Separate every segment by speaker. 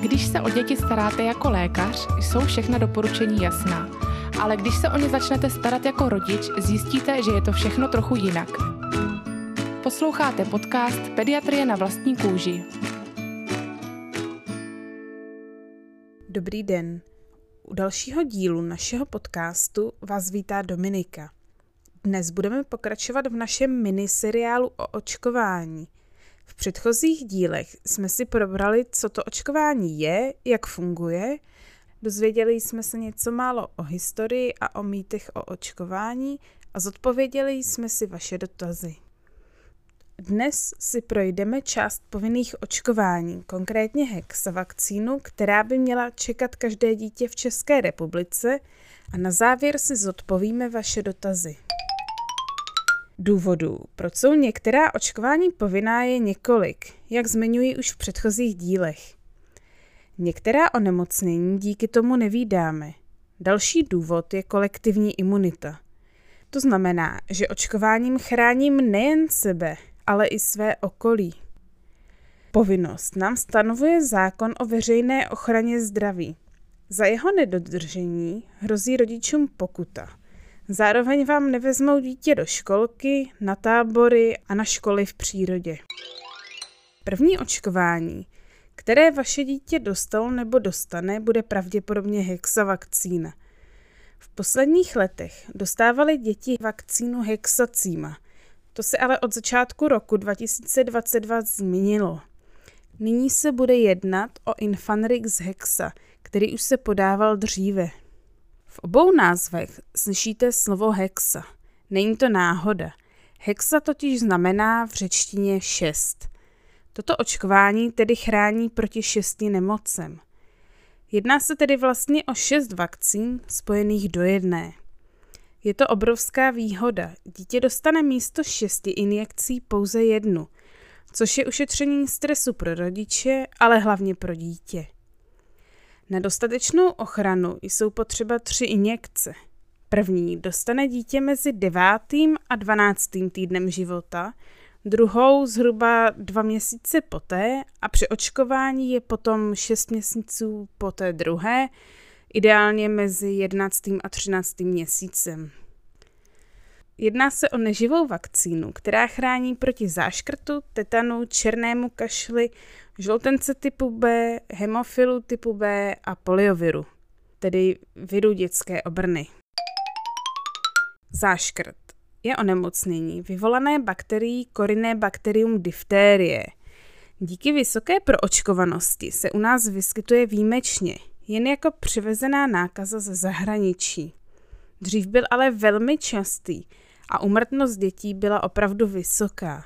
Speaker 1: Když se o děti staráte jako lékař, jsou všechna doporučení jasná. Ale když se o ně začnete starat jako rodič, zjistíte, že je to všechno trochu jinak. Posloucháte podcast Pediatrie na vlastní kůži.
Speaker 2: Dobrý den. U dalšího dílu našeho podcastu vás vítá Dominika. Dnes budeme pokračovat v našem miniseriálu o očkování – v předchozích dílech jsme si probrali, co to očkování je, jak funguje, dozvěděli jsme se něco málo o historii a o mýtech o očkování a zodpověděli jsme si vaše dotazy. Dnes si projdeme část povinných očkování, konkrétně hexa vakcínu, která by měla čekat každé dítě v České republice a na závěr si zodpovíme vaše dotazy. Důvodů, proč jsou některá očkování povinná, je několik, jak zmiňuji už v předchozích dílech. Některá onemocnění díky tomu nevídáme. Další důvod je kolektivní imunita. To znamená, že očkováním chráním nejen sebe, ale i své okolí. Povinnost nám stanovuje zákon o veřejné ochraně zdraví. Za jeho nedodržení hrozí rodičům pokuta – Zároveň vám nevezmou dítě do školky, na tábory a na školy v přírodě. První očkování, které vaše dítě dostalo nebo dostane, bude pravděpodobně hexavakcína. V posledních letech dostávaly děti vakcínu hexacíma. To se ale od začátku roku 2022 změnilo. Nyní se bude jednat o Infanrix hexa, který už se podával dříve. V obou názvech slyšíte slovo hexa. Není to náhoda. Hexa totiž znamená v řečtině šest. Toto očkování tedy chrání proti šesti nemocem. Jedná se tedy vlastně o šest vakcín spojených do jedné. Je to obrovská výhoda. Dítě dostane místo šesti injekcí pouze jednu, což je ušetření stresu pro rodiče, ale hlavně pro dítě. Na dostatečnou ochranu jsou potřeba tři injekce. První dostane dítě mezi devátým a dvanáctým týdnem života, druhou zhruba dva měsíce poté a při očkování je potom šest měsíců poté druhé, ideálně mezi 11. a 13. měsícem. Jedná se o neživou vakcínu, která chrání proti záškrtu, tetanu, černému kašli, žloutence typu B, hemofilu typu B a polioviru, tedy viru dětské obrny. Záškrt je onemocnění vyvolané bakterií Corinné bacterium diftérie. Díky vysoké proočkovanosti se u nás vyskytuje výjimečně, jen jako přivezená nákaza ze zahraničí. Dřív byl ale velmi častý a umrtnost dětí byla opravdu vysoká.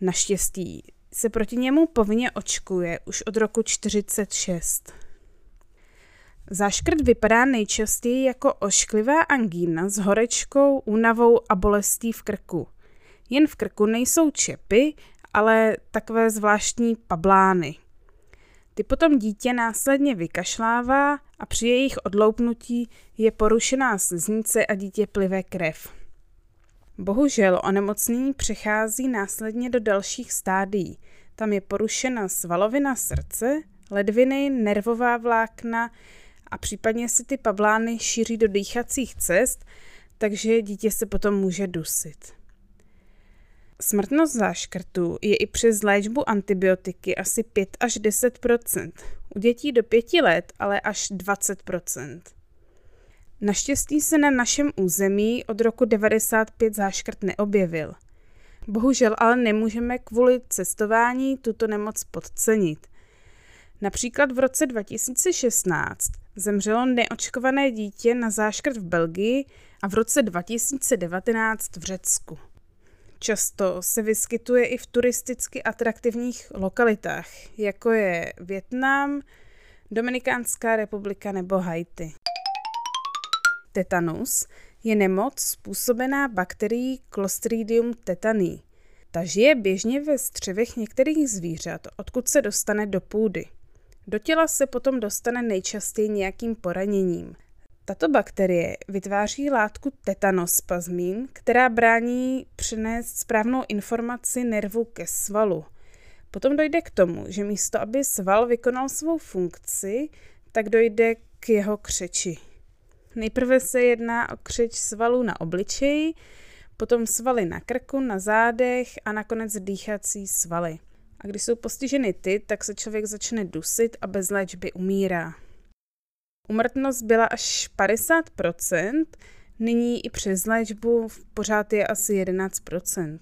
Speaker 2: Naštěstí se proti němu povinně očkuje už od roku 46. Záškrt vypadá nejčastěji jako ošklivá angína s horečkou, únavou a bolestí v krku. Jen v krku nejsou čepy, ale takové zvláštní pablány. Ty potom dítě následně vykašlává a při jejich odloupnutí je porušená sliznice a dítě plivé krev. Bohužel onemocnění přechází následně do dalších stádií. Tam je porušena svalovina srdce, ledviny, nervová vlákna a případně se ty pavlány šíří do dýchacích cest, takže dítě se potom může dusit. Smrtnost záškrtů je i přes léčbu antibiotiky asi 5 až 10% u dětí do 5 let ale až 20 Naštěstí se na našem území od roku 95 záškrt neobjevil. Bohužel ale nemůžeme kvůli cestování tuto nemoc podcenit. Například v roce 2016 zemřelo neočkované dítě na záškrt v Belgii a v roce 2019 v Řecku. Často se vyskytuje i v turisticky atraktivních lokalitách, jako je Větnam, Dominikánská republika nebo Haiti. Tetanus je nemoc způsobená bakterií Clostridium tetani. Ta žije běžně ve střevech některých zvířat, odkud se dostane do půdy. Do těla se potom dostane nejčastěji nějakým poraněním. Tato bakterie vytváří látku tetanospazmín, která brání přinést správnou informaci nervu ke svalu. Potom dojde k tomu, že místo, aby sval vykonal svou funkci, tak dojde k jeho křeči. Nejprve se jedná o křeč svalů na obličeji, potom svaly na krku, na zádech a nakonec dýchací svaly. A když jsou postiženy ty, tak se člověk začne dusit a bez léčby umírá. Umrtnost byla až 50%, nyní i přes léčbu pořád je asi 11%.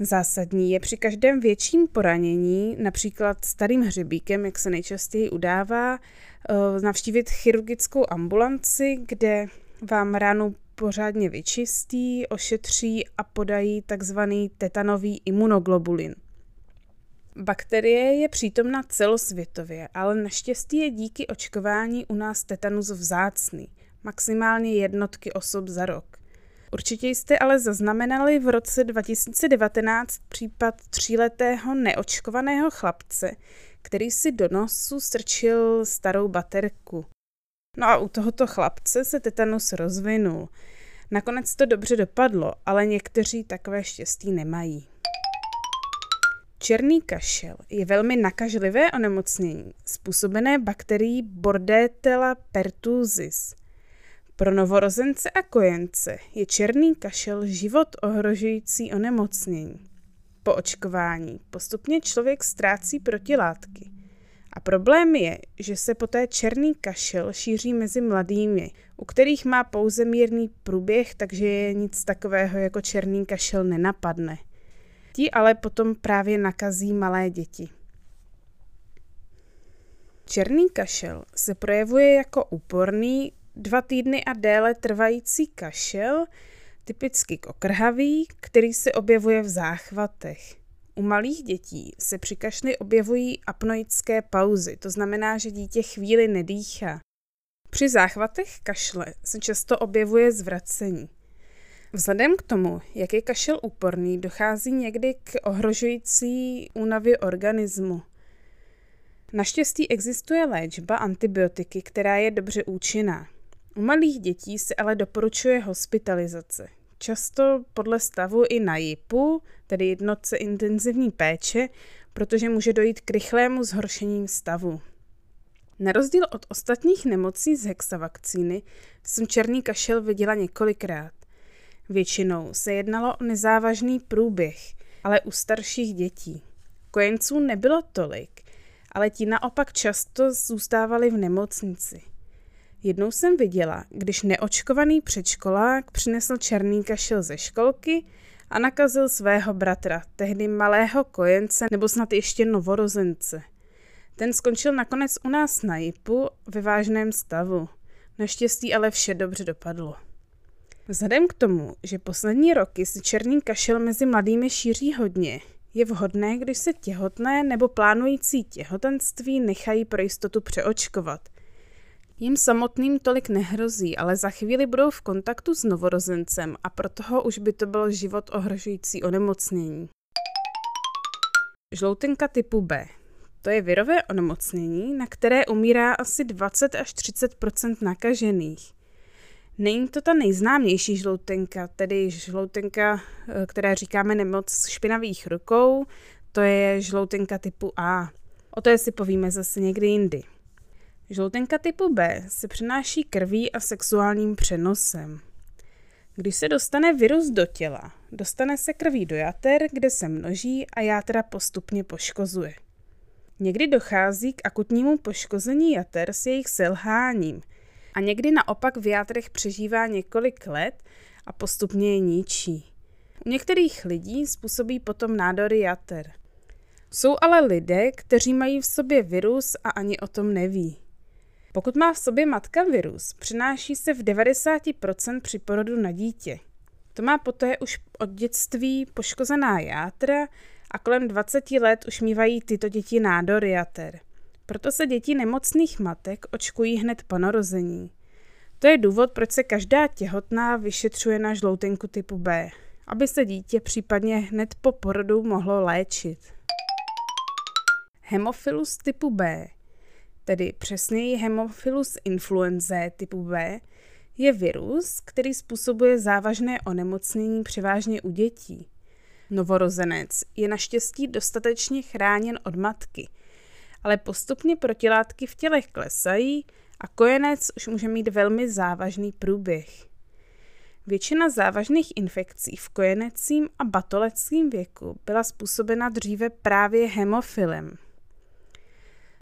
Speaker 2: Zásadní je při každém větším poranění, například starým hřebíkem, jak se nejčastěji udává, eh, navštívit chirurgickou ambulanci, kde vám ránu pořádně vyčistí, ošetří a podají takzvaný tetanový imunoglobulin. Bakterie je přítomna celosvětově, ale naštěstí je díky očkování u nás tetanus vzácný, maximálně jednotky osob za rok. Určitě jste ale zaznamenali v roce 2019 případ tříletého neočkovaného chlapce, který si do nosu strčil starou baterku. No a u tohoto chlapce se tetanus rozvinul. Nakonec to dobře dopadlo, ale někteří takové štěstí nemají. Černý kašel je velmi nakažlivé onemocnění způsobené bakterií Bordetella pertussis. Pro novorozence a kojence je černý kašel život ohrožující onemocnění. Po očkování postupně člověk ztrácí protilátky. A problém je, že se poté černý kašel šíří mezi mladými, u kterých má pouze mírný průběh, takže je nic takového jako černý kašel nenapadne. Ti ale potom právě nakazí malé děti. Černý kašel se projevuje jako úporný, dva týdny a déle trvající kašel, typicky kokrhavý, který se objevuje v záchvatech. U malých dětí se při kašli objevují apnoické pauzy, to znamená, že dítě chvíli nedýchá. Při záchvatech kašle se často objevuje zvracení. Vzhledem k tomu, jak je kašel úporný, dochází někdy k ohrožující únavě organismu. Naštěstí existuje léčba antibiotiky, která je dobře účinná. U malých dětí se ale doporučuje hospitalizace. Často podle stavu i na JIPu, tedy jednotce intenzivní péče, protože může dojít k rychlému zhoršení stavu. Na rozdíl od ostatních nemocí z hexavakcíny jsem černý kašel viděla několikrát. Většinou se jednalo o nezávažný průběh, ale u starších dětí. Kojenců nebylo tolik, ale ti naopak často zůstávali v nemocnici. Jednou jsem viděla, když neočkovaný předškolák přinesl černý kašel ze školky a nakazil svého bratra, tehdy malého kojence nebo snad ještě novorozence. Ten skončil nakonec u nás na JIPu ve vážném stavu. Naštěstí ale vše dobře dopadlo. Vzhledem k tomu, že poslední roky se černý kašel mezi mladými šíří hodně, je vhodné, když se těhotné nebo plánující těhotenství nechají pro jistotu přeočkovat – Jim samotným tolik nehrozí, ale za chvíli budou v kontaktu s novorozencem a pro toho už by to bylo život ohrožující onemocnění. Žloutenka typu B. To je virové onemocnění, na které umírá asi 20 až 30% nakažených. Není to ta nejznámější žloutenka, tedy žloutenka, eh, která říkáme nemoc špinavých rukou, to je žloutenka typu A. O to si povíme zase někdy jindy. Žloutenka typu B se přenáší krví a sexuálním přenosem. Když se dostane virus do těla, dostane se krví do jater, kde se množí a játra postupně poškozuje. Někdy dochází k akutnímu poškození jater s jejich selháním a někdy naopak v játrech přežívá několik let a postupně je ničí. U některých lidí způsobí potom nádory jater. Jsou ale lidé, kteří mají v sobě virus a ani o tom neví. Pokud má v sobě matka virus, přináší se v 90% při porodu na dítě. To má poté už od dětství poškozená játra a kolem 20 let už mývají tyto děti nádory jater. Proto se děti nemocných matek očkují hned po narození. To je důvod, proč se každá těhotná vyšetřuje na žloutenku typu B, aby se dítě případně hned po porodu mohlo léčit. Hemofilus typu B tedy přesněji Hemophilus influenzae typu B, je virus, který způsobuje závažné onemocnění převážně u dětí. Novorozenec je naštěstí dostatečně chráněn od matky, ale postupně protilátky v tělech klesají a kojenec už může mít velmi závažný průběh. Většina závažných infekcí v kojenecím a batoleckém věku byla způsobena dříve právě hemofilem.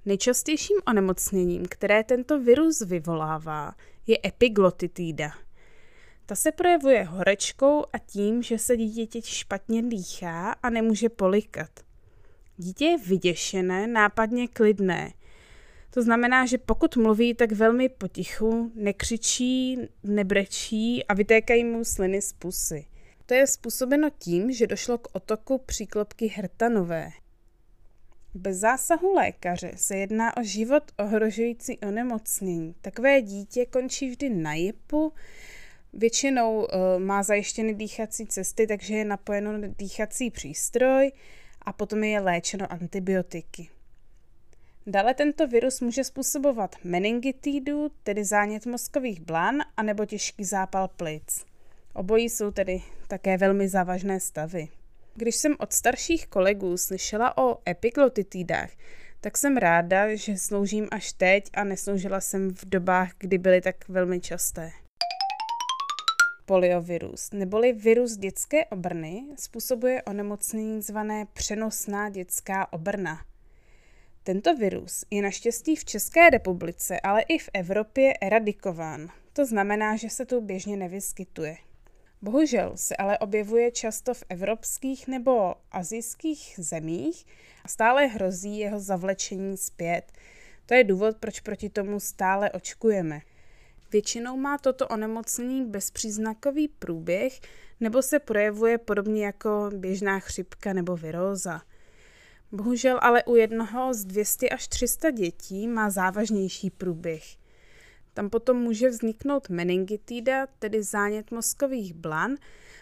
Speaker 2: Nejčastějším onemocněním, které tento virus vyvolává, je epiglotitída. Ta se projevuje horečkou a tím, že se dítě špatně dýchá a nemůže polikat. Dítě je vyděšené, nápadně klidné – to znamená, že pokud mluví, tak velmi potichu, nekřičí, nebrečí a vytékají mu sliny z pusy. To je způsobeno tím, že došlo k otoku příklopky hrtanové. Bez zásahu lékaře se jedná o život ohrožující onemocnění. Takové dítě končí vždy na jipu, většinou uh, má zajištěny dýchací cesty, takže je napojeno na dýchací přístroj a potom je léčeno antibiotiky. Dále tento virus může způsobovat meningitidu, tedy zánět mozkových blan, anebo těžký zápal plic. Obojí jsou tedy také velmi závažné stavy. Když jsem od starších kolegů slyšela o epiglotitidách, tak jsem ráda, že sloužím až teď a nesloužila jsem v dobách, kdy byly tak velmi časté. Poliovirus, neboli virus dětské obrny, způsobuje onemocnění zvané přenosná dětská obrna – tento virus je naštěstí v České republice, ale i v Evropě eradikován. To znamená, že se tu běžně nevyskytuje. Bohužel se ale objevuje často v evropských nebo azijských zemích a stále hrozí jeho zavlečení zpět. To je důvod, proč proti tomu stále očkujeme. Většinou má toto onemocnění bezpříznakový průběh nebo se projevuje podobně jako běžná chřipka nebo viróza. Bohužel ale u jednoho z 200 až 300 dětí má závažnější průběh. Tam potom může vzniknout meningitida, tedy zánět mozkových blan,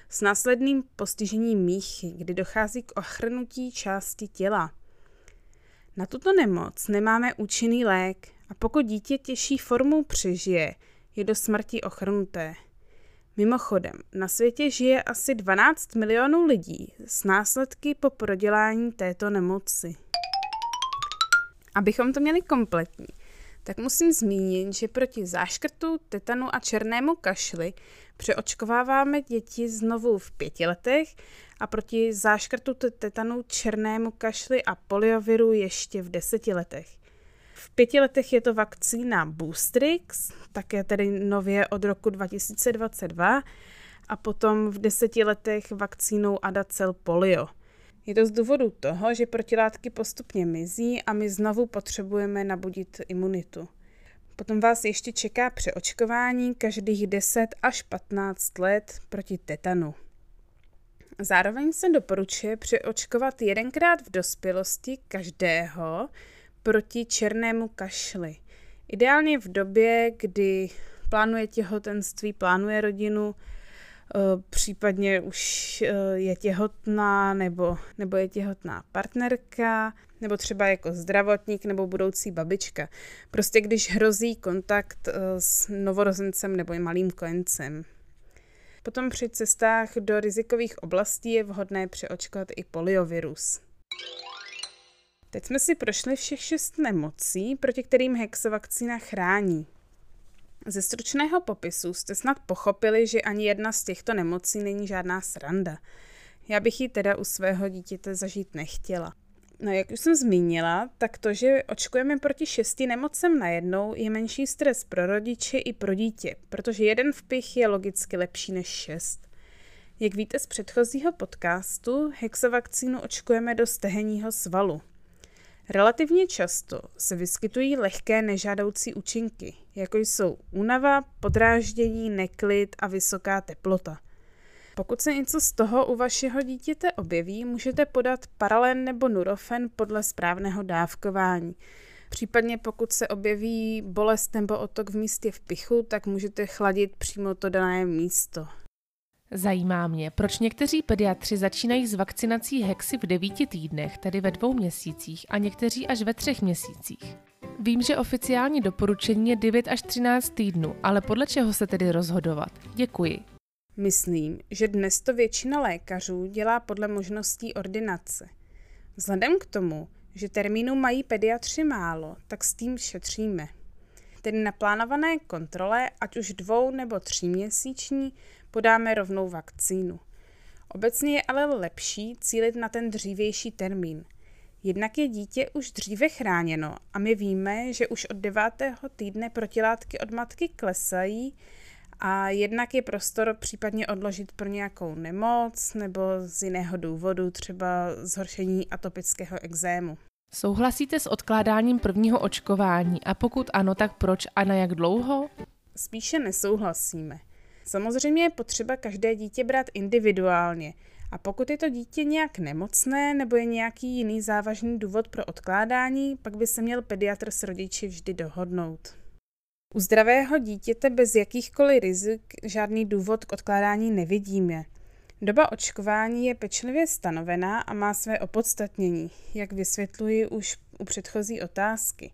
Speaker 2: s následným postižením míchy, kdy dochází k ochrnutí části těla. Na tuto nemoc nemáme účinný lék a pokud dítě těžší formou přežije, je do smrti ochrnuté. Mimochodem, na světě žije asi 12 milionů lidí s následky po prodělání této nemoci. Abychom to měli kompletní, tak musím zmínit, že proti záškrtu, tetanu a černému kašli přeočkováváme děti znovu v pěti letech a proti záškrtu, tetanu, černému kašli a polioviru ještě v deseti letech. V pěti letech je to vakcína Boostrix, také tedy nově od roku 2022, a potom v deseti letech vakcínou Adacel Polio. Je to z důvodu toho, že protilátky postupně mizí a my znovu potřebujeme nabudit imunitu. Potom vás ještě čeká přeočkování každých 10 až 15 let proti tetanu. Zároveň se doporučuje přeočkovat jedenkrát v dospělosti každého, proti černému kašli. Ideálně v době, kdy plánuje těhotenství, plánuje rodinu, případně už eh, je těhotná nebo, nebo je těhotná partnerka, nebo třeba jako zdravotník nebo budoucí babička. Prostě když hrozí kontakt eh, s novorozencem nebo malým kojencem. Potom při cestách do rizikových oblastí je vhodné přeočkovat i poliovirus. Teď jsme si prošli všech šest nemocí, proti kterým hexovakcína chrání. Ze stručného popisu jste snad pochopili, že ani jedna z těchto nemocí není žádná sranda. Já bych ji teda u svého dítěte zažít nechtěla. No jak už jsem zmínila, tak to, že očkujeme proti šesti nemocem najednou, je menší stres pro rodiče i pro dítě, protože jeden vpich je logicky lepší než šest. Jak víte z předchozího podcastu, hexovakcínu očkujeme do stehenního svalu. Relativně často se vyskytují lehké nežádoucí účinky, jako jsou únava, podráždění, neklid a vysoká teplota. Pokud se něco z toho u vašeho dítěte objeví, můžete podat paralen nebo nurofen podle správného dávkování. Případně pokud se objeví bolest nebo otok v místě vpichu, tak můžete chladit přímo to dané místo.
Speaker 1: Zajímá mě, proč někteří pediatři začínají s vakcinací hexy v devíti týdnech, tedy ve dvou měsících, a někteří až ve třech měsících. Vím, že oficiální doporučení je 9 až 13 týdnů, ale podle čeho se tedy rozhodovat? Děkuji.
Speaker 2: Myslím, že dnes to většina lékařů dělá podle možností ordinace. Vzhledem k tomu, že termínu mají pediatři málo, tak s tím šetříme. Tedy na plánované kontrole, ať už dvou nebo tříměsíční, podáme rovnou vakcínu. Obecně je ale lepší cílit na ten dřívější termín. Jednak je dítě už dříve chráněno a my víme, že už od devátého týdne protilátky od matky klesají a jednak je prostor případně odložit pro nějakou nemoc nebo z jiného důvodu, třeba zhoršení atopického exému.
Speaker 1: Souhlasíte s odkládáním prvního očkování a pokud ano, tak proč a na jak dlouho?
Speaker 2: Spíše nesouhlasíme. Samozřejmě je potřeba každé dítě brát individuálně a pokud je to dítě nějak nemocné nebo je nějaký jiný závažný důvod pro odkládání, pak by se měl pediatr s rodiči vždy dohodnout. U zdravého dítěte bez jakýchkoliv rizik žádný důvod k odkládání nevidíme. Doba očkování je pečlivě stanovená a má své opodstatnění, jak vysvětluji už u předchozí otázky.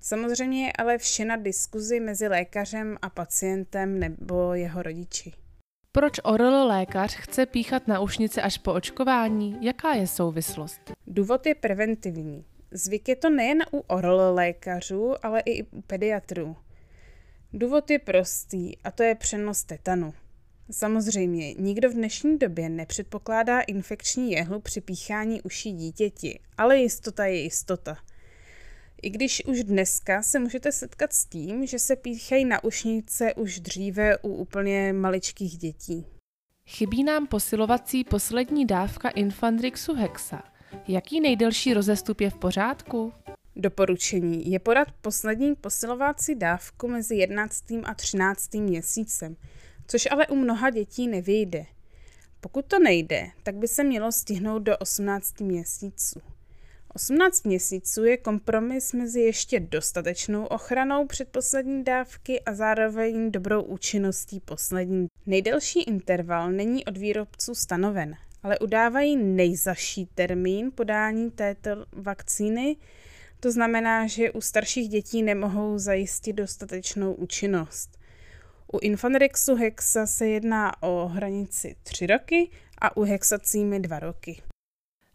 Speaker 2: Samozřejmě je ale vše na diskuzi mezi lékařem a pacientem nebo jeho rodiči.
Speaker 1: Proč ORL lékař chce píchat na ušnice až po očkování? Jaká je souvislost?
Speaker 2: Důvod je preventivní. Zvyk je to nejen u ORL lékařů, ale i u pediatrů. Důvod je prostý a to je přenos tetanu. Samozřejmě, nikdo v dnešní době nepředpokládá infekční jehlu při píchání uší dítěti, ale jistota je jistota. I když už dneska se můžete setkat s tím, že se píchají na ušnice už dříve u úplně maličkých dětí.
Speaker 1: Chybí nám posilovací poslední dávka Infandrixu Hexa. Jaký nejdelší rozestup je v pořádku?
Speaker 2: Doporučení je podat poslední posilovací dávku mezi 11. a 13. měsícem, což ale u mnoha dětí nevyjde. Pokud to nejde, tak by se mělo stihnout do 18 měsíců. 18 měsíců je kompromis mezi ještě dostatečnou ochranou předposlední dávky a zároveň dobrou účinností poslední. Nejdelší interval není od výrobců stanoven, ale udávají nejzaší termín podání této vakcíny, to znamená, že u starších dětí nemohou zajistit dostatečnou účinnost. U Infanrixu Hexa se jedná o hranici 3 roky a u Hexacímy 2 roky.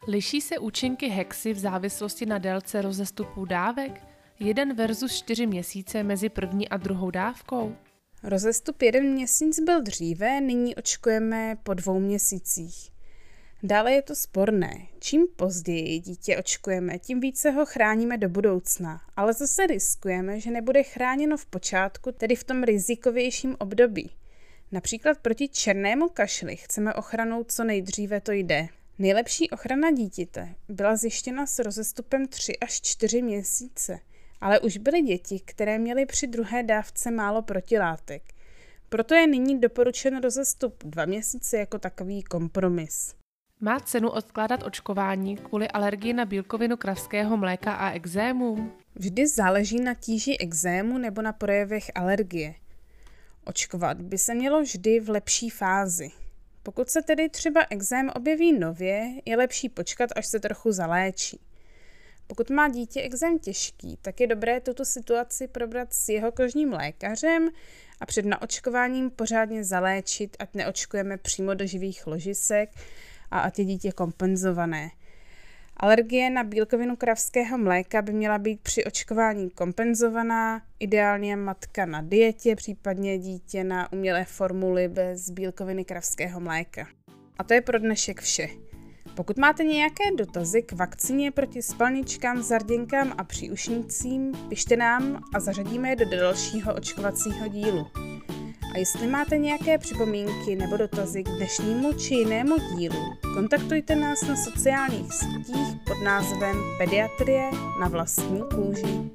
Speaker 1: Liší se účinky hexy v závislosti na délce rozestupů dávek? Jeden versus čtyři měsíce mezi první a druhou dávkou?
Speaker 2: Rozestup jeden měsíc byl dříve, nyní očkujeme po dvou měsících. Dále je to sporné. Čím později dítě očkujeme, tím více ho chráníme do budoucna, ale zase riskujeme, že nebude chráněno v počátku, tedy v tom rizikovějším období. Například proti černému kašli chceme ochranu co nejdříve to jde. Nejlepší ochrana dítěte byla zjištěna s rozestupem 3 až 4 měsíce, ale už byly děti, které měly při druhé dávce málo protilátek. Proto je nyní doporučen rozestup 2 měsíce jako takový kompromis.
Speaker 1: Má cenu odkládat očkování kvůli alergii na bílkovinu kravského mléka a exému?
Speaker 2: Vždy záleží na tíži exému nebo na projevech alergie. Očkovat by se mělo vždy v lepší fázi. Pokud se tedy třeba exém objeví nově, je lepší počkat, až se trochu zaléčí. Pokud má dítě exém těžký, tak je dobré tuto situaci probrat s jeho kožním lékařem a před naočkováním pořádně zaléčit, ať neočkujeme přímo do živých ložisek a ať je dítě kompenzované. Alergie na bílkovinu kravského mléka by měla být při očkování kompenzovaná, ideálně matka na dietě, případně dítě na umělé formuli bez bílkoviny kravského mléka. A to je pro dnešek vše. Pokud máte nějaké dotazy k vakcíně proti spalničkám, zarděnkám a příušnicím, pište nám a zařadíme je do dalšího očkovacího dílu. A jestli máte nějaké připomínky nebo dotazy k dnešnímu či jinému dílu, kontaktujte nás na sociálních sítích pod názvem Pediatrie na vlastní kůži.